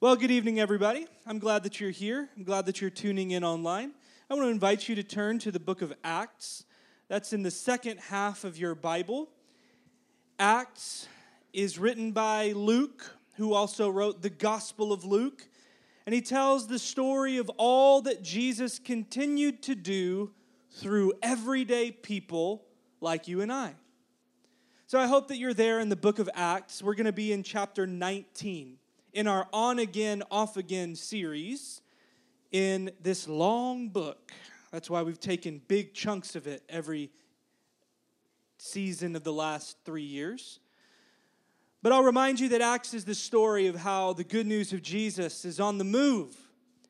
Well, good evening, everybody. I'm glad that you're here. I'm glad that you're tuning in online. I want to invite you to turn to the book of Acts. That's in the second half of your Bible. Acts is written by Luke, who also wrote the Gospel of Luke. And he tells the story of all that Jesus continued to do through everyday people like you and I. So I hope that you're there in the book of Acts. We're going to be in chapter 19 in our on again, off again series in this long book. That's why we've taken big chunks of it every season of the last three years. But I'll remind you that Acts is the story of how the good news of Jesus is on the move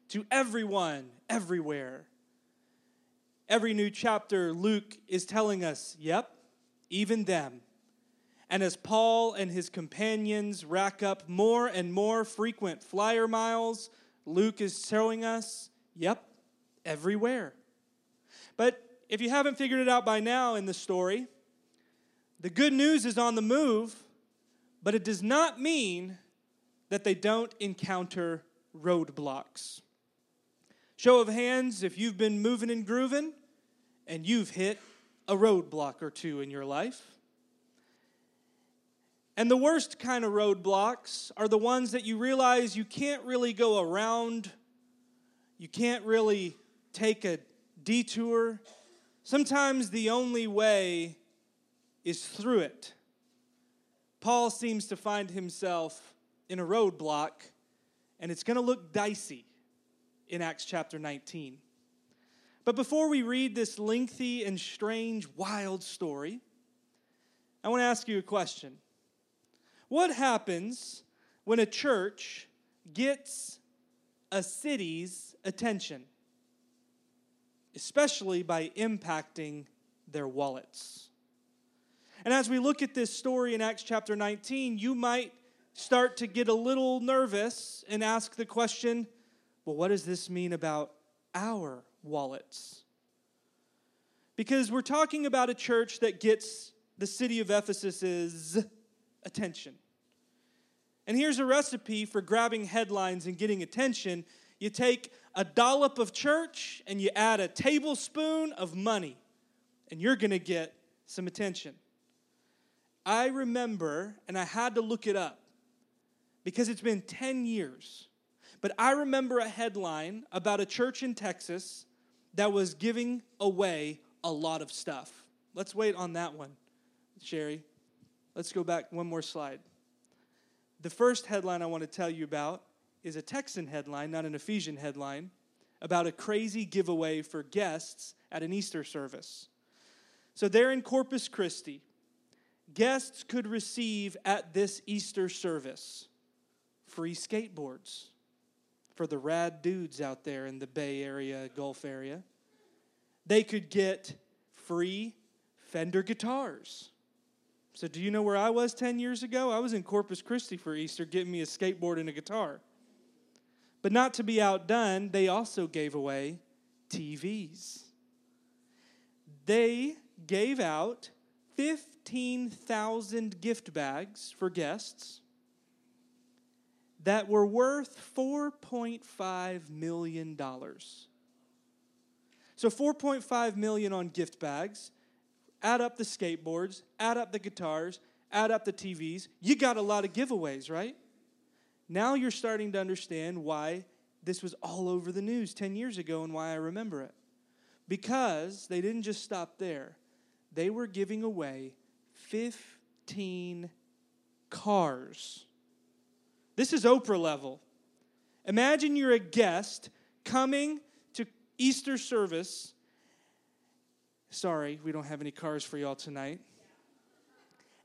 to everyone, everywhere. Every new chapter, Luke is telling us, yep, even them. And as Paul and his companions rack up more and more frequent flyer miles, Luke is showing us, yep, everywhere. But if you haven't figured it out by now in the story, the good news is on the move, but it does not mean that they don't encounter roadblocks. Show of hands if you've been moving and grooving and you've hit a roadblock or two in your life. And the worst kind of roadblocks are the ones that you realize you can't really go around, you can't really take a detour. Sometimes the only way is through it. Paul seems to find himself in a roadblock, and it's going to look dicey in Acts chapter 19. But before we read this lengthy and strange, wild story, I want to ask you a question. What happens when a church gets a city's attention, especially by impacting their wallets? And as we look at this story in Acts chapter 19, you might start to get a little nervous and ask the question well, what does this mean about our wallets? Because we're talking about a church that gets the city of Ephesus's attention. And here's a recipe for grabbing headlines and getting attention. You take a dollop of church and you add a tablespoon of money, and you're going to get some attention. I remember, and I had to look it up because it's been 10 years, but I remember a headline about a church in Texas that was giving away a lot of stuff. Let's wait on that one, Sherry. Let's go back one more slide. The first headline I want to tell you about is a Texan headline, not an Ephesian headline, about a crazy giveaway for guests at an Easter service. So they're in Corpus Christi. Guests could receive at this Easter service free skateboards for the rad dudes out there in the Bay Area, Gulf area. They could get free Fender guitars so, do you know where I was 10 years ago? I was in Corpus Christi for Easter getting me a skateboard and a guitar. But not to be outdone, they also gave away TVs. They gave out 15,000 gift bags for guests that were worth $4.5 million. So 4.5 million on gift bags add up the skateboards, add up the guitars, add up the TVs, you got a lot of giveaways, right? Now you're starting to understand why this was all over the news 10 years ago and why I remember it. Because they didn't just stop there, they were giving away 15 cars. This is Oprah level. Imagine you're a guest coming to Easter service Sorry, we don't have any cars for y'all tonight.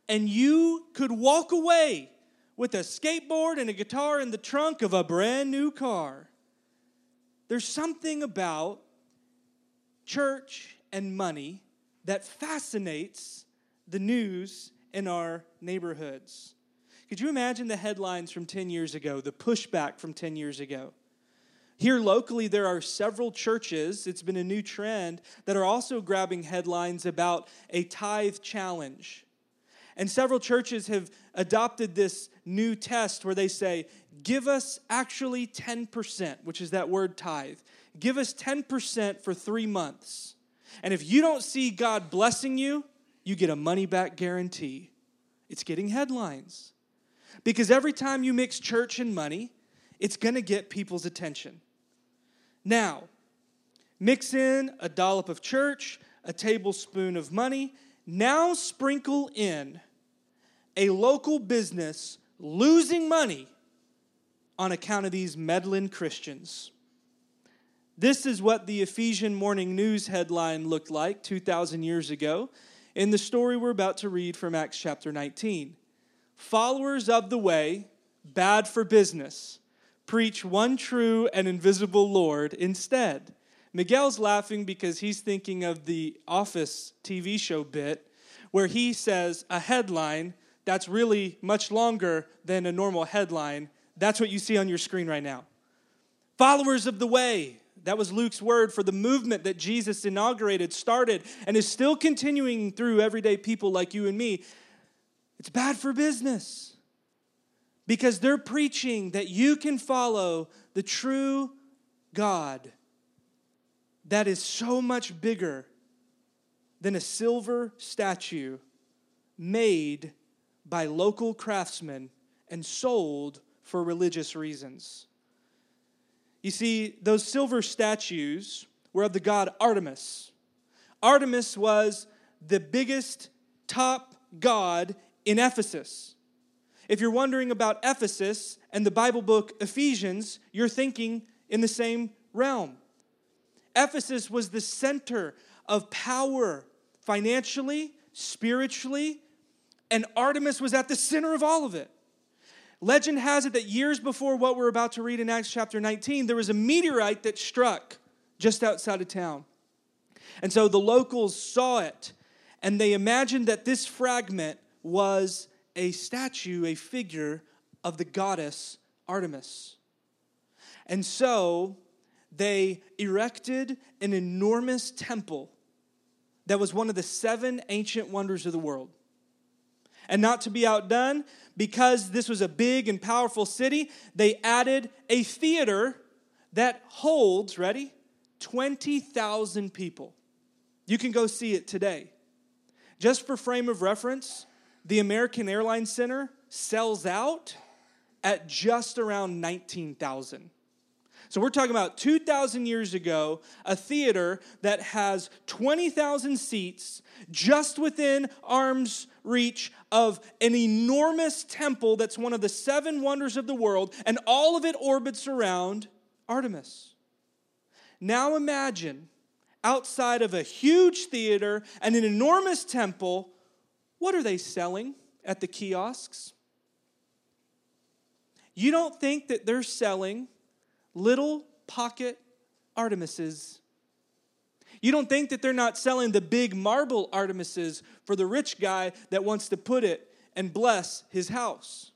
And you could walk away with a skateboard and a guitar in the trunk of a brand new car. There's something about church and money that fascinates the news in our neighborhoods. Could you imagine the headlines from 10 years ago, the pushback from 10 years ago? Here locally, there are several churches, it's been a new trend, that are also grabbing headlines about a tithe challenge. And several churches have adopted this new test where they say, give us actually 10%, which is that word tithe. Give us 10% for three months. And if you don't see God blessing you, you get a money back guarantee. It's getting headlines. Because every time you mix church and money, it's going to get people's attention. Now, mix in a dollop of church, a tablespoon of money. Now, sprinkle in a local business losing money on account of these meddling Christians. This is what the Ephesian Morning News headline looked like 2,000 years ago in the story we're about to read from Acts chapter 19. Followers of the way, bad for business, preach one true and invisible Lord instead. Miguel's laughing because he's thinking of the Office TV show bit where he says a headline that's really much longer than a normal headline. That's what you see on your screen right now. Followers of the way. That was Luke's word for the movement that Jesus inaugurated, started, and is still continuing through everyday people like you and me. It's bad for business because they're preaching that you can follow the true God that is so much bigger than a silver statue made by local craftsmen and sold for religious reasons. You see, those silver statues were of the god Artemis. Artemis was the biggest top god in Ephesus. If you're wondering about Ephesus and the Bible book Ephesians, you're thinking in the same realm. Ephesus was the center of power financially, spiritually, and Artemis was at the center of all of it. Legend has it that years before what we're about to read in Acts chapter 19, there was a meteorite that struck just outside of town. And so the locals saw it and they imagined that this fragment was a statue, a figure of the goddess Artemis. And so they erected an enormous temple that was one of the seven ancient wonders of the world. And not to be outdone, because this was a big and powerful city, they added a theater that holds, ready? 20,000 people. You can go see it today. Just for frame of reference, the American Airlines Center sells out at just around 19,000. So we're talking about 2,000 years ago, a theater that has 20,000 seats just within arm's reach of an enormous temple that's one of the seven wonders of the world, and all of it orbits around Artemis. Now imagine outside of a huge theater and an enormous temple, what are they selling at the kiosks? You don't think that they're selling little pocket Artemises. You don't think that they're not selling the big marble Artemises for the rich guy that wants to put it and bless his house.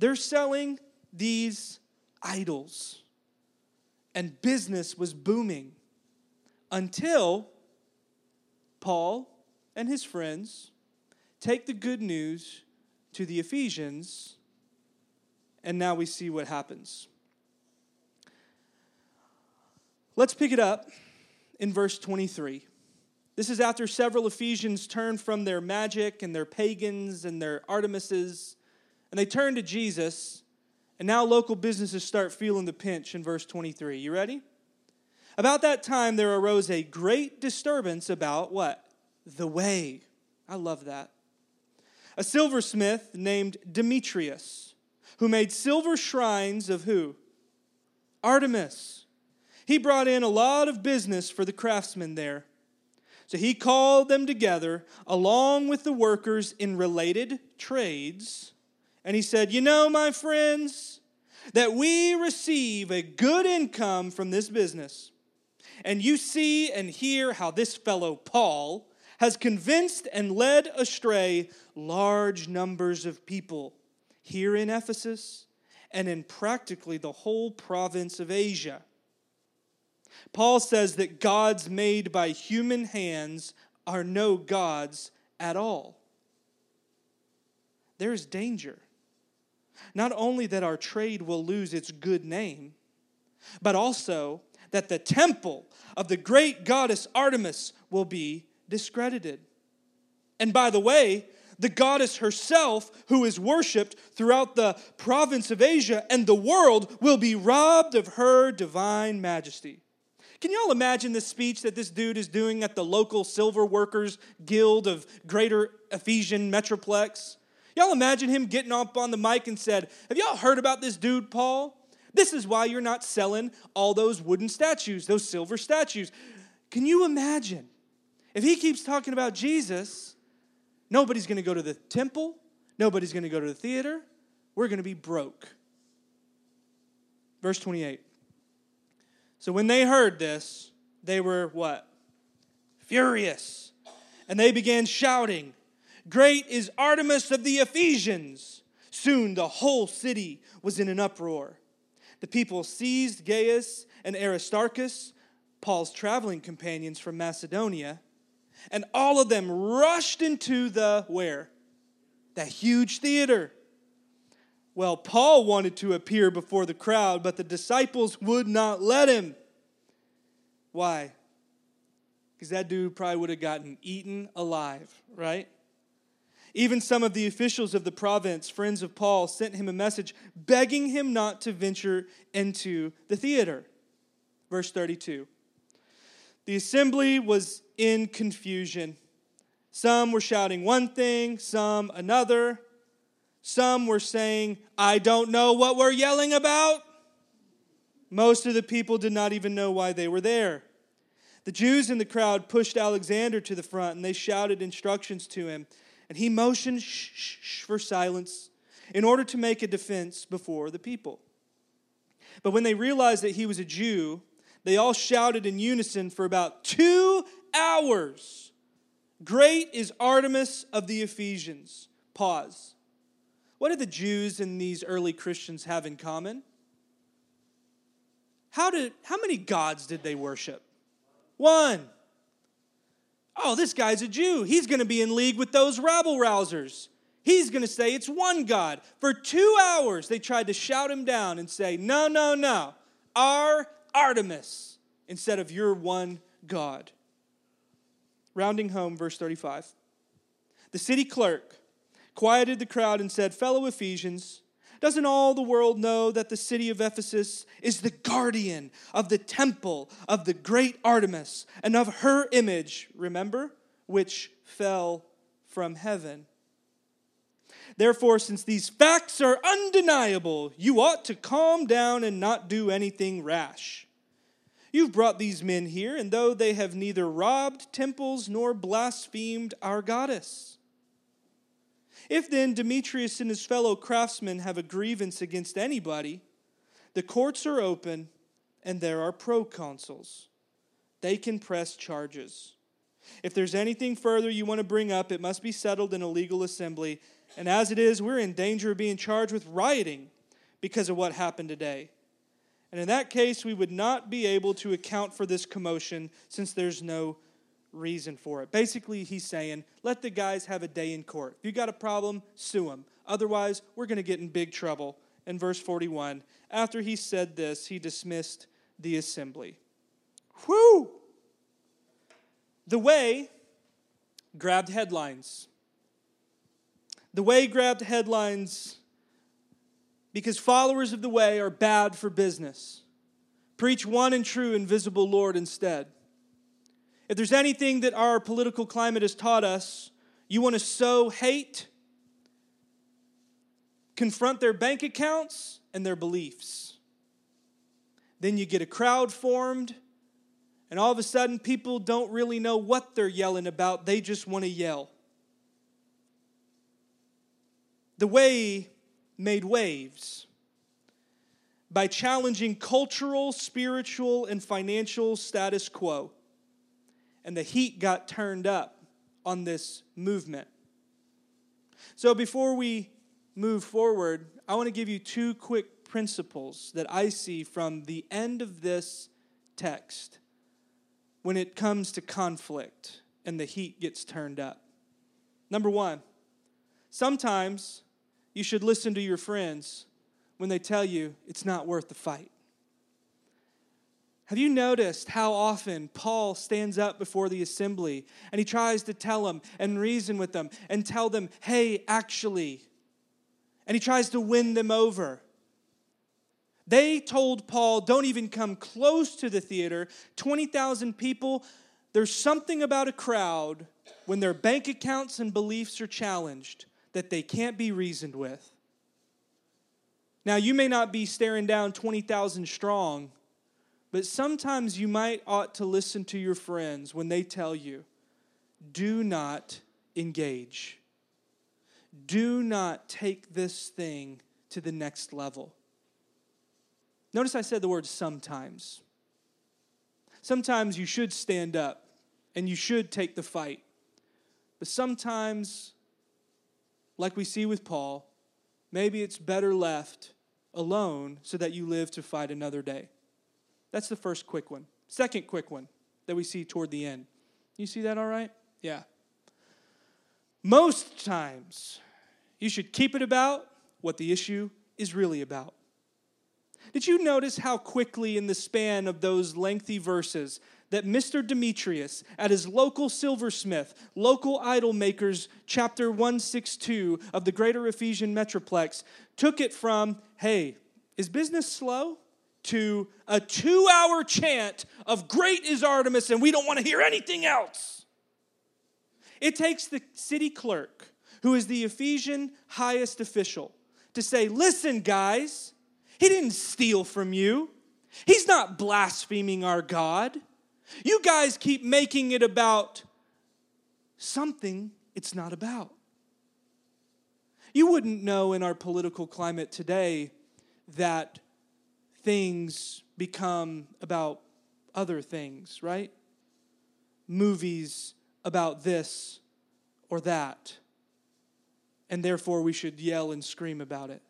They're selling these idols. And business was booming until Paul and his friends take the good news to the Ephesians, and now we see what happens. Let's pick it up in verse 23. This is after several Ephesians turn from their magic and their pagans and their Artemises, and they turn to Jesus, and now local businesses start feeling the pinch in verse 23. You ready? About that time, there arose a great disturbance about what? The way. I love that. A silversmith named Demetrius, who made silver shrines of who? Artemis he brought in a lot of business for the craftsmen there. So he called them together along with the workers in related trades. And he said, You know, my friends, that we receive a good income from this business. And you see and hear how this fellow Paul has convinced and led astray large numbers of people here in Ephesus and in practically the whole province of Asia. Paul says that gods made by human hands are no gods at all. There's danger. not only that our trade will lose its good name, but also that the temple of the great goddess Artemis will be discredited. And by the way, the goddess herself, who is worshiped throughout the province of Asia and the world, will be robbed of her divine majesty. Can y'all imagine the speech that this dude is doing at the local silver workers guild of Greater Ephesian Metroplex? Y'all imagine him getting up on the mic and said, Have y'all heard about this dude, Paul? This is why you're not selling all those wooden statues, those silver statues. Can you imagine? If he keeps talking about Jesus, nobody's going to go to the temple, nobody's going to go to the theater, we're going to be broke. Verse 28. So when they heard this, they were what? Furious. And they began shouting, Great is Artemis of the Ephesians. Soon the whole city was in an uproar. The people seized Gaius and Aristarchus, Paul's traveling companions from Macedonia, and all of them rushed into the where? That huge theater. Well, Paul wanted to appear before the crowd, but the disciples would not let him. Why? Because that dude probably would have gotten eaten alive, right? Even some of the officials of the province, friends of Paul, sent him a message begging him not to venture into the theater. Verse 32. The assembly was in confusion. Some were shouting one thing, some another. Some were saying, I don't know what we're yelling about. Most of the people did not even know why they were there. The Jews in the crowd pushed Alexander to the front and they shouted instructions to him and he motioned shh, shh, shh, for silence in order to make a defense before the people. But when they realized that he was a Jew, they all shouted in unison for about two hours Great is Artemis of the Ephesians. Pause. What did the Jews and these early Christians have in common? How, did, how many gods did they worship? One oh, this guy's a Jew. He's going to be in league with those rabble rousers. He's going to say it's one God. For two hours, they tried to shout him down and say, no, no, no, our Artemis instead of your one God. Rounding home, verse 35. The city clerk quieted the crowd and said, Fellow Ephesians, doesn't all the world know that the city of Ephesus is the guardian of the temple of the great Artemis and of her image, remember, which fell from heaven? Therefore, since these facts are undeniable, you ought to calm down and not do anything rash. You've brought these men here, and though they have neither robbed temples nor blasphemed our goddess, if then Demetrius and his fellow craftsmen have a grievance against anybody, the courts are open and there are proconsuls. They can press charges. If there's anything further you want to bring up, it must be settled in a legal assembly. And as it is, we're in danger of being charged with rioting because of what happened today. And in that case, we would not be able to account for this commotion since there's no reason for it. Basically, he's saying, let the guys have a day in court. If you got a problem, sue them. Otherwise, we're going to get in big trouble. In verse 41, after he said this, he dismissed the assembly. Whew! The way grabbed headlines. The way grabbed headlines because followers of the way are bad for business. Preach one and true invisible Lord instead. If there's anything that our political climate has taught us, you want to sow hate, confront their bank accounts and their beliefs. Then you get a crowd formed, and all of a sudden, people don't really know what they're yelling about, they just want to yell. The way made waves by challenging cultural, spiritual, and financial status quo and the heat got turned up on this movement. So before we move forward, I want to give you two quick principles that I see from the end of this text when it comes to conflict and the heat gets turned up. Number one, sometimes you should listen to your friends when they tell you it's not worth the fight. Have you noticed how often Paul stands up before the assembly and he tries to tell them and reason with them and tell them, hey, actually, and he tries to win them over? They told Paul, don't even come close to the theater. 20,000 people. There's something about a crowd when their bank accounts and beliefs are challenged that they can't be reasoned with. Now, you may not be staring down 20,000 strong, but sometimes you might ought to listen to your friends when they tell you, do not engage. Do not take this thing to the next level. Notice I said the word sometimes. Sometimes you should stand up and you should take the fight. But sometimes, like we see with Paul, maybe it's better left alone so that you live to fight another day. That's the first quick one. Second quick one that we see toward the end. You see that all right? Yeah. Most times, you should keep it about what the issue is really about. Did you notice how quickly, in the span of those lengthy verses, that Mr. Demetrius, at his local silversmith, local idol makers, chapter 162 of the Greater Ephesian Metroplex, took it from, hey, is business slow? to a two hour chant of Great is Artemis and we don't want to hear anything else. It takes the city clerk, who is the Ephesian highest official, to say, Listen, guys, he didn't steal from you. He's not blaspheming our God. You guys keep making it about something it's not about. You wouldn't know in our political climate today that things become about other things, right? Movies about this or that. And therefore, we should yell and scream about it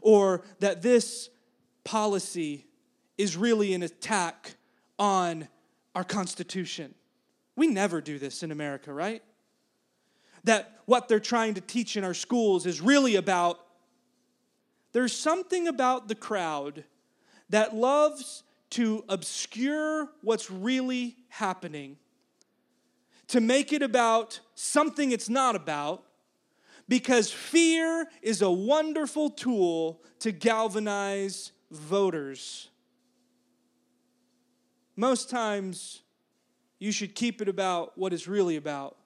or that this policy is really an attack on our Constitution. We never do this in America, right? That what they're trying to teach in our schools is really about. There's something about the crowd that loves to obscure what's really happening, to make it about something it's not about, because fear is a wonderful tool to galvanize voters. Most times, you should keep it about what it's really about.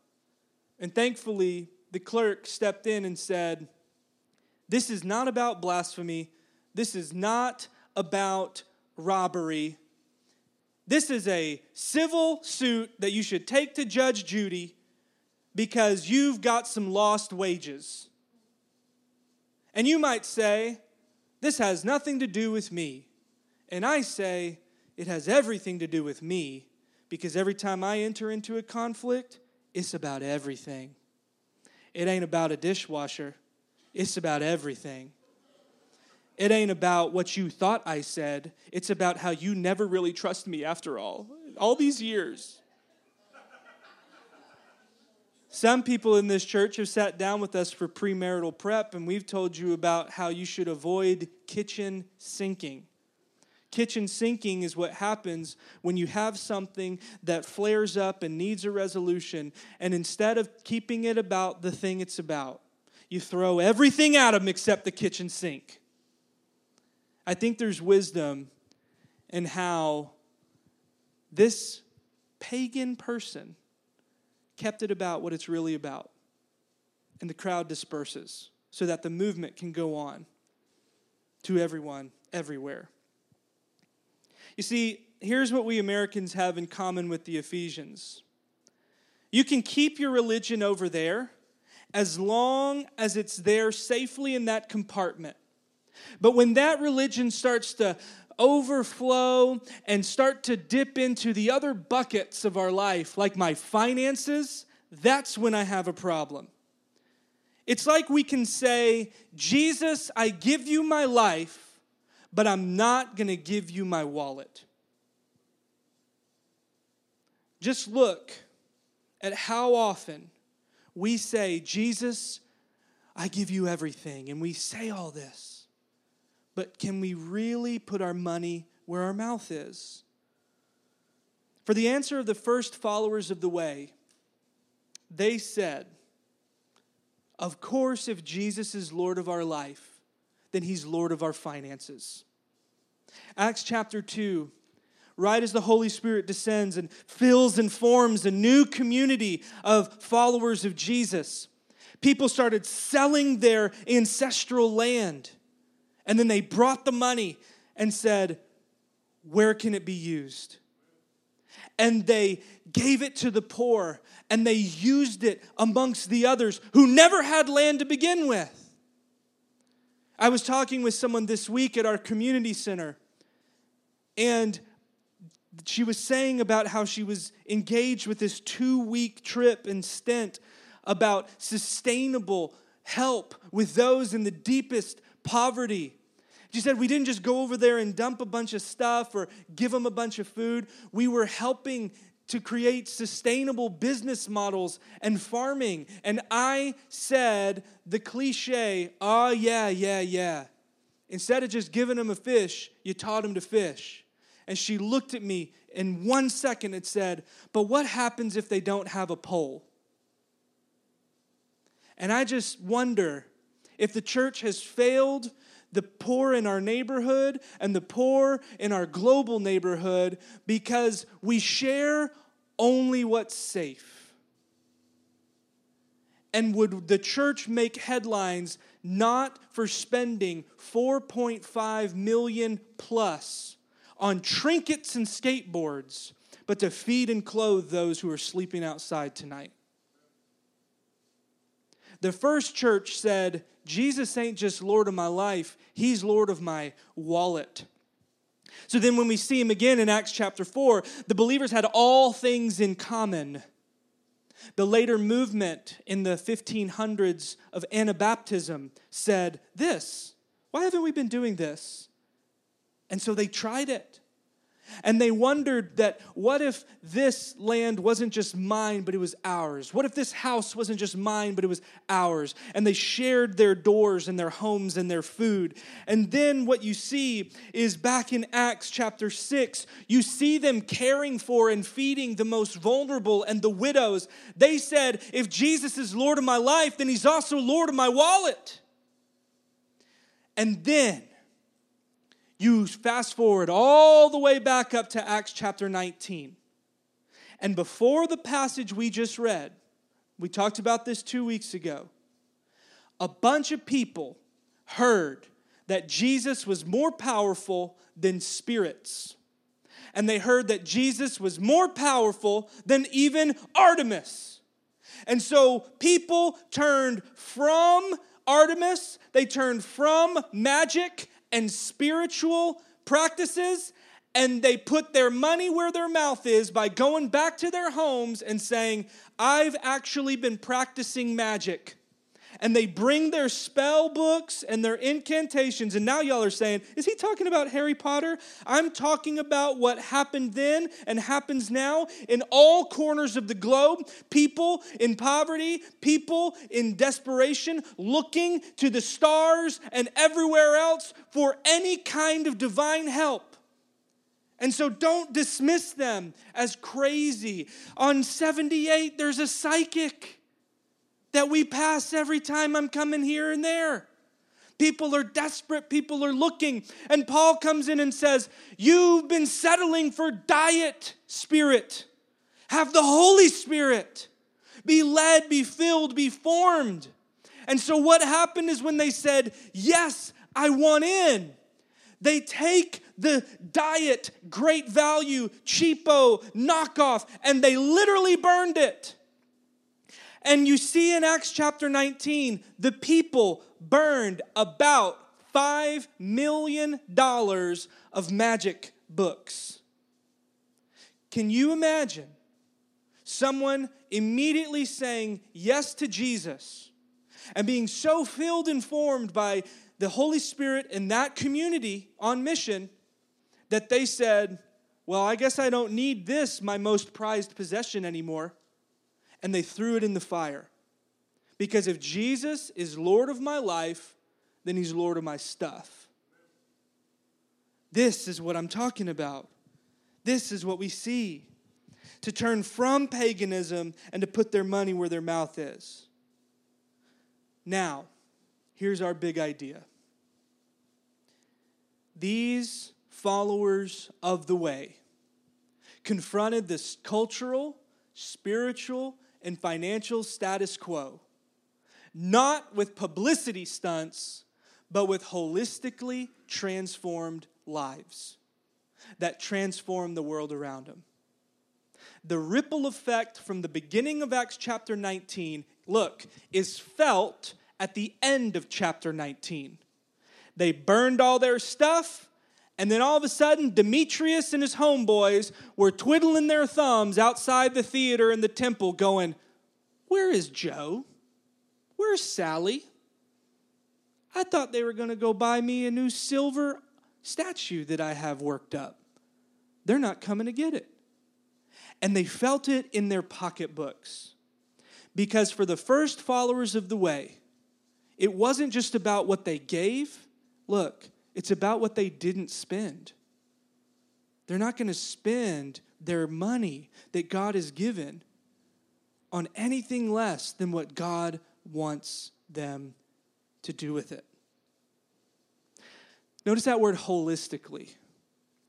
And thankfully, the clerk stepped in and said, This is not about blasphemy. This is not about robbery. This is a civil suit that you should take to Judge Judy because you've got some lost wages. And you might say, This has nothing to do with me. And I say, It has everything to do with me because every time I enter into a conflict, it's about everything. It ain't about a dishwasher, it's about everything. It ain't about what you thought I said, it's about how you never really trust me after all. All these years. Some people in this church have sat down with us for premarital prep, and we've told you about how you should avoid kitchen sinking. Kitchen sinking is what happens when you have something that flares up and needs a resolution, and instead of keeping it about the thing it's about, you throw everything at them except the kitchen sink. I think there's wisdom in how this pagan person kept it about what it's really about. And the crowd disperses so that the movement can go on to everyone, everywhere. You see, here's what we Americans have in common with the Ephesians you can keep your religion over there as long as it's there safely in that compartment. But when that religion starts to overflow and start to dip into the other buckets of our life, like my finances, that's when I have a problem. It's like we can say, Jesus, I give you my life, but I'm not going to give you my wallet. Just look at how often we say, Jesus, I give you everything. And we say all this. But can we really put our money where our mouth is? For the answer of the first followers of the way, they said, Of course, if Jesus is Lord of our life, then he's Lord of our finances. Acts chapter 2, right as the Holy Spirit descends and fills and forms a new community of followers of Jesus, people started selling their ancestral land. And then they brought the money and said, Where can it be used? And they gave it to the poor and they used it amongst the others who never had land to begin with. I was talking with someone this week at our community center, and she was saying about how she was engaged with this two week trip and stint about sustainable help with those in the deepest poverty. She said, We didn't just go over there and dump a bunch of stuff or give them a bunch of food. We were helping to create sustainable business models and farming. And I said the cliche, oh, yeah, yeah, yeah. Instead of just giving them a fish, you taught them to fish. And she looked at me in one second and said, But what happens if they don't have a pole? And I just wonder if the church has failed the poor in our neighborhood and the poor in our global neighborhood because we share only what's safe. And would the church make headlines not for spending 4.5 million plus on trinkets and skateboards, but to feed and clothe those who are sleeping outside tonight? The first church said, Jesus ain't just Lord of my life, He's Lord of my wallet. So then, when we see him again in Acts chapter 4, the believers had all things in common. The later movement in the 1500s of Anabaptism said this Why haven't we been doing this? And so they tried it. And they wondered that what if this land wasn't just mine, but it was ours? What if this house wasn't just mine, but it was ours? And they shared their doors and their homes and their food. And then what you see is back in Acts chapter 6, you see them caring for and feeding the most vulnerable and the widows. They said, if Jesus is Lord of my life, then he's also Lord of my wallet. And then you fast forward all the way back up to Acts chapter 19. And before the passage we just read, we talked about this two weeks ago, a bunch of people heard that Jesus was more powerful than spirits. And they heard that Jesus was more powerful than even Artemis. And so people turned from Artemis, they turned from magic, and spiritual practices, and they put their money where their mouth is by going back to their homes and saying, I've actually been practicing magic and they bring their spell books and their incantations. And now y'all are saying, is he talking about Harry Potter? I'm talking about what happened then and happens now in all corners of the globe. People in poverty, people in desperation, looking to the stars and everywhere else for any kind of divine help. And so don't dismiss them as crazy. On 78, there's a psychic that we pass every time I'm coming here and there. People are desperate, people are looking. And Paul comes in and says, You've been settling for diet spirit. Have the Holy Spirit. Be led, be filled, be formed. And so, what happened is when they said, Yes, I want in, they take the diet, great value, cheapo, knockoff, and they literally burned it. And you see in Acts chapter 19, the people burned about $5 million of magic books. Can you imagine someone immediately saying yes to Jesus and being so filled and formed by the Holy Spirit in that community on mission that they said, Well, I guess I don't need this, my most prized possession, anymore and they threw it in the fire. Because if Jesus is Lord of my life, then he's Lord of my stuff. This is what I'm talking about. This is what we see. To turn from paganism and to put their money where their mouth is. Now, here's our big idea. These followers of the way confronted this cultural, spiritual, and financial status quo, not with publicity stunts, but with holistically transformed lives that transform the world around them. The ripple effect from the beginning of Acts chapter 19, look, is felt at the end of chapter 19. They burned all their stuff, and then all of a sudden, Demetrius and his homeboys were twiddling their thumbs outside the theater in the temple, going, Where is Joe? Where's Sally? I thought they were going to go buy me a new silver statue that I have worked up. They're not coming to get it. And they felt it in their pocketbooks. Because for the first followers of the way, it wasn't just about what they gave. Look, it's about what they didn't spend. They're not going to spend their money that God has given on anything less than what God wants them to do with it. Notice that word holistically.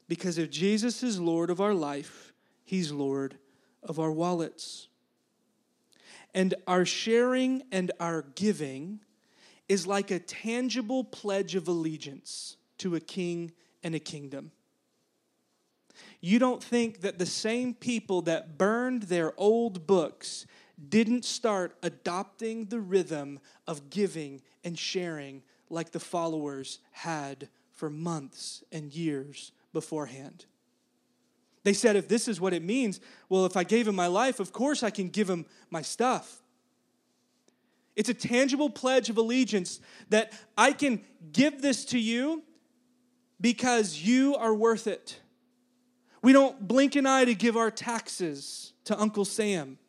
Because if Jesus is Lord of our life, He's Lord of our wallets. And our sharing and our giving is like a tangible pledge of allegiance to a king and a kingdom. You don't think that the same people that burned their old books didn't start adopting the rhythm of giving and sharing like the followers had for months and years beforehand. They said, if this is what it means, well, if I gave him my life, of course I can give him my stuff. It's a tangible pledge of allegiance that I can give this to you because you are worth it. We don't blink an eye to give our taxes to Uncle Sam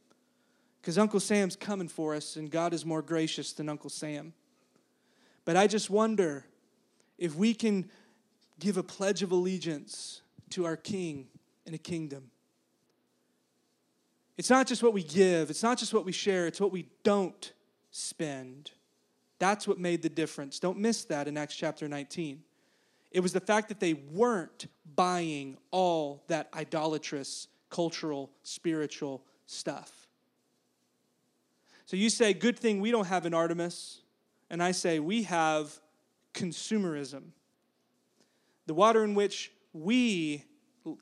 because Uncle Sam's coming for us and God is more gracious than Uncle Sam. But I just wonder if we can give a pledge of allegiance to our King and a kingdom. It's not just what we give, it's not just what we share, it's what we don't spend. That's what made the difference. Don't miss that in Acts chapter 19. It was the fact that they weren't buying all that idolatrous, cultural, spiritual stuff. So you say, good thing we don't have an Artemis. And I say, we have consumerism. The water in which we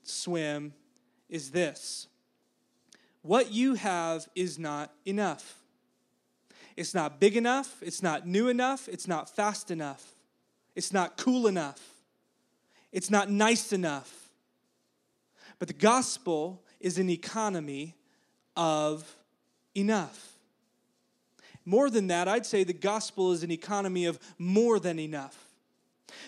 swim is this what you have is not enough. It's not big enough. It's not new enough. It's not fast enough. It's not cool enough. It's not nice enough. But the gospel is an economy of enough. More than that, I'd say the gospel is an economy of more than enough.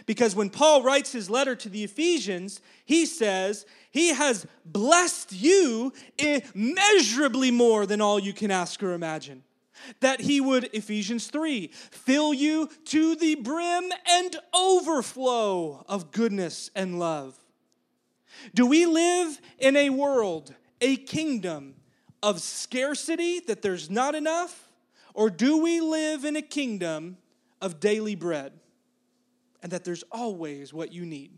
Because when Paul writes his letter to the Ephesians, he says, He has blessed you immeasurably more than all you can ask or imagine that he would, Ephesians 3, fill you to the brim and overflow of goodness and love. Do we live in a world, a kingdom of scarcity, that there's not enough? Or do we live in a kingdom of daily bread and that there's always what you need?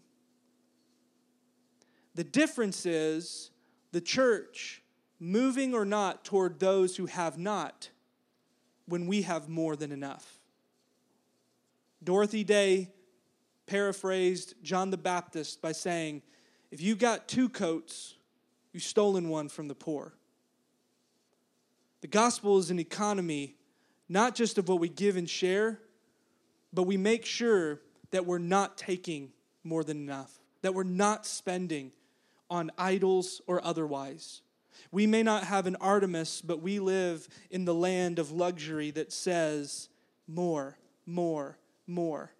The difference is the church moving or not toward those who have not when we have more than enough. Dorothy Day paraphrased John the Baptist by saying, If you got two coats, you've stolen one from the poor. The gospel is an economy not just of what we give and share, but we make sure that we're not taking more than enough, that we're not spending on idols or otherwise. We may not have an Artemis, but we live in the land of luxury that says more, more, more.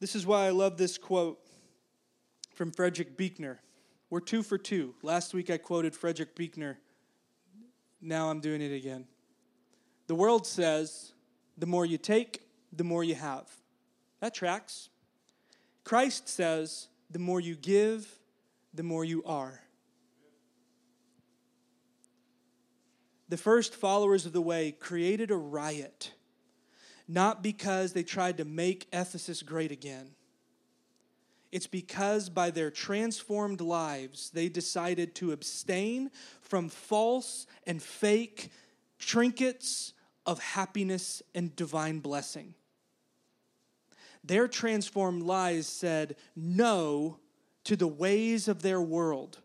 This is why I love this quote from Frederick Buechner. We're two for two. Last week I quoted Frederick Buechner. now I'm doing it again. The world says the more you take, the more you have. That tracks. Christ says the more you give, the more you are. The first followers of the way created a riot, not because they tried to make Ephesus great again. It's because by their transformed lives, they decided to abstain from false and fake trinkets of happiness and divine blessing. Their transformed lives said no to the ways of their world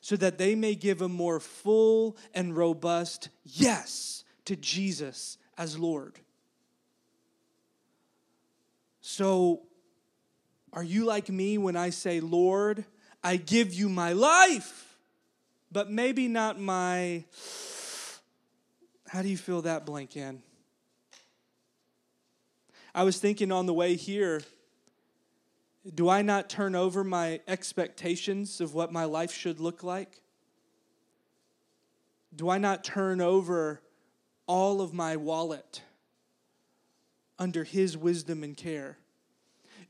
so that they may give a more full and robust yes to Jesus as Lord. So, are you like me when I say, Lord, I give you my life, but maybe not my. How do you fill that blank in? I was thinking on the way here do I not turn over my expectations of what my life should look like? Do I not turn over all of my wallet under His wisdom and care?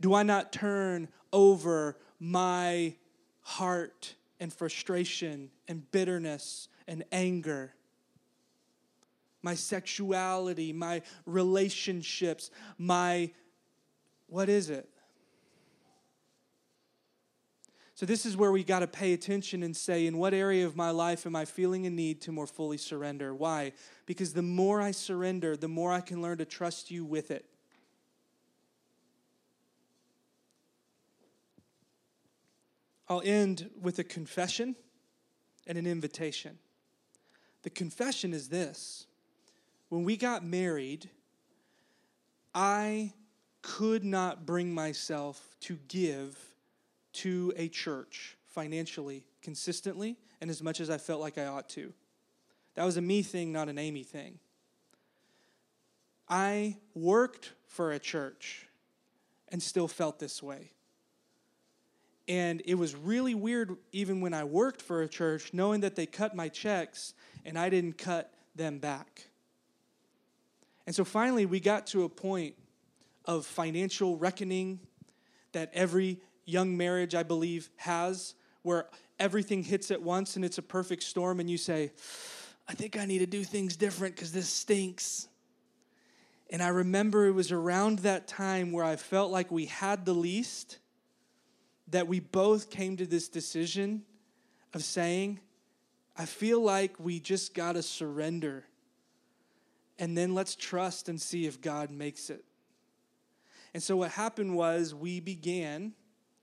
Do I not turn over my heart and frustration and bitterness and anger? My sexuality, my relationships, my what is it? So, this is where we got to pay attention and say, in what area of my life am I feeling a need to more fully surrender? Why? Because the more I surrender, the more I can learn to trust you with it. I'll end with a confession and an invitation. The confession is this when we got married, I could not bring myself to give to a church financially, consistently, and as much as I felt like I ought to. That was a me thing, not an Amy thing. I worked for a church and still felt this way. And it was really weird, even when I worked for a church, knowing that they cut my checks and I didn't cut them back. And so finally, we got to a point of financial reckoning that every young marriage, I believe, has, where everything hits at once and it's a perfect storm, and you say, I think I need to do things different because this stinks. And I remember it was around that time where I felt like we had the least that we both came to this decision of saying, I feel like we just got to surrender. And then let's trust and see if God makes it. And so what happened was we began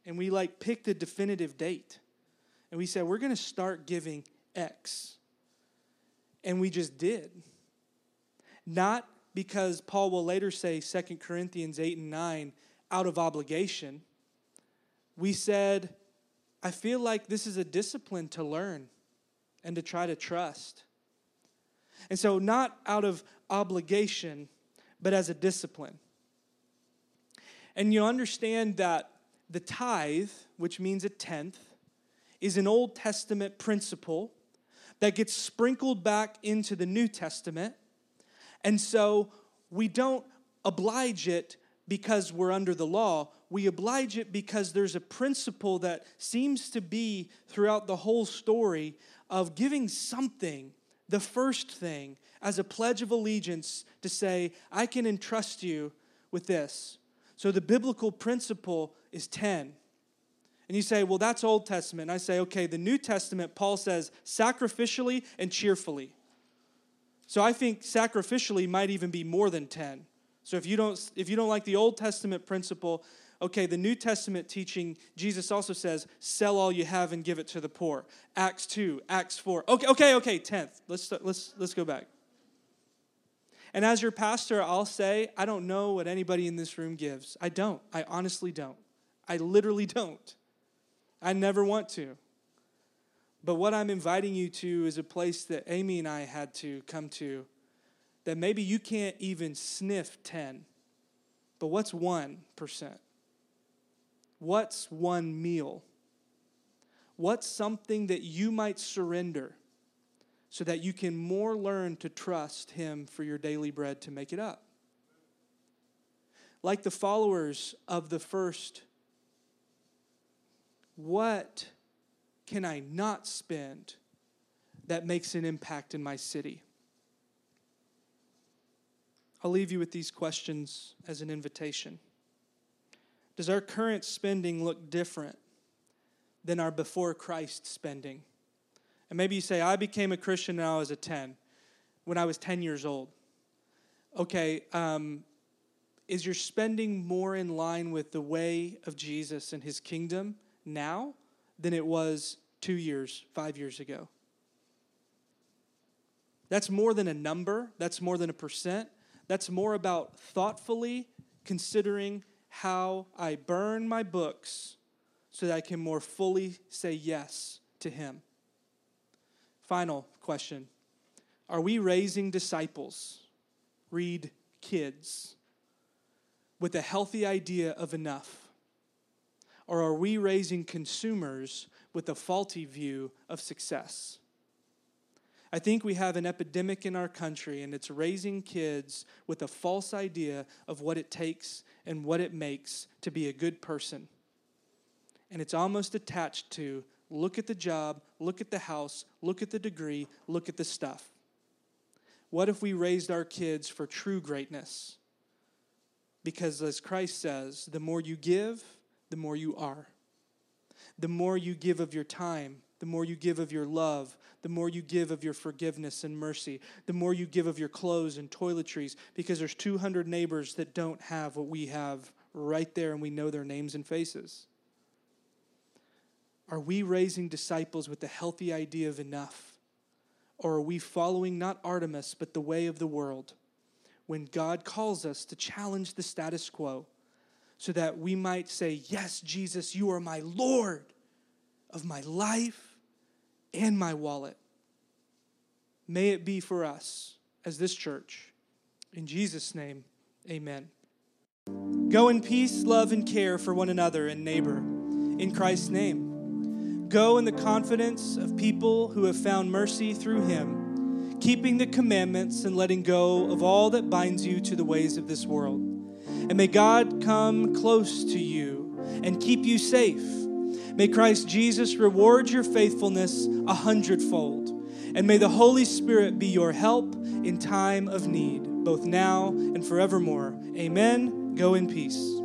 and we like picked a definitive date. And we said, we're going to start giving X. And we just did. Not because Paul will later say, 2 Corinthians 8 and 9, out of obligation. We said, I feel like this is a discipline to learn and to try to trust. And so, not out of obligation, but as a discipline. And you understand that the tithe, which means a tenth, is an Old Testament principle that gets sprinkled back into the New Testament. And so we don't oblige it because we're under the law. We oblige it because there's a principle that seems to be throughout the whole story of giving something, the first thing, as a pledge of allegiance to say, I can entrust you with this. So the biblical principle is 10. And you say, well, that's Old Testament. I say, okay, the New Testament, Paul says sacrificially and cheerfully. So I think sacrificially might even be more than 10. So if you don't if you don't like the Old Testament principle, okay, the New Testament teaching, Jesus also says, sell all you have and give it to the poor. Acts 2, Acts 4. Okay, okay, okay, 10th. Let's let's let's go back. And as your pastor, I'll say, I don't know what anybody in this room gives. I don't. I honestly don't. I literally don't. I never want to. But what I'm inviting you to is a place that Amy and I had to come to that maybe you can't even sniff 10. But what's 1%? What's one meal? What's something that you might surrender so that you can more learn to trust Him for your daily bread to make it up. Like the followers of the first, what can I not spend that makes an impact in my city? I'll leave you with these questions as an invitation. Does our current spending look different than our before Christ spending? And maybe you say, I became a Christian when I was a 10, when I was 10 years old. Okay, um, is your spending more in line with the way of Jesus and his kingdom now than it was two years, five years ago? That's more than a number, that's more than a percent. That's more about thoughtfully considering how I burn my books so that I can more fully say yes to Him. Final question Are we raising disciples? Read kids with a healthy idea of enough? Or are we raising consumers with a faulty view of success? I think we have an epidemic in our country, and it's raising kids with a false idea of what it takes and what it makes to be a good person. And it's almost attached to look at the job, look at the house, look at the degree, look at the stuff. What if we raised our kids for true greatness? Because as Christ says, the more you give, the more you are. The more you give of your time, the more you give of your love, the more you give of your forgiveness and mercy, the more you give of your clothes and toiletries, because there's 200 neighbors that don't have what we have right there and we know their names and faces. Are we raising disciples with the healthy idea of enough? Or are we following not Artemis, but the way of the world when God calls us to challenge the status quo so that we might say, Yes, Jesus, you are my Lord of my life and my wallet. May it be for us as this church. In Jesus' name, amen. Go in peace, love, and care for one another and neighbor. In Christ's name. Go in the confidence of people who have found mercy through him, keeping the commandments and letting go of all that binds you to the ways of this world. And may God come close to you and keep you safe May Christ Jesus reward your faithfulness a hundredfold. And may the Holy Spirit be your help in time of need, both now and forevermore. Amen. Go in peace.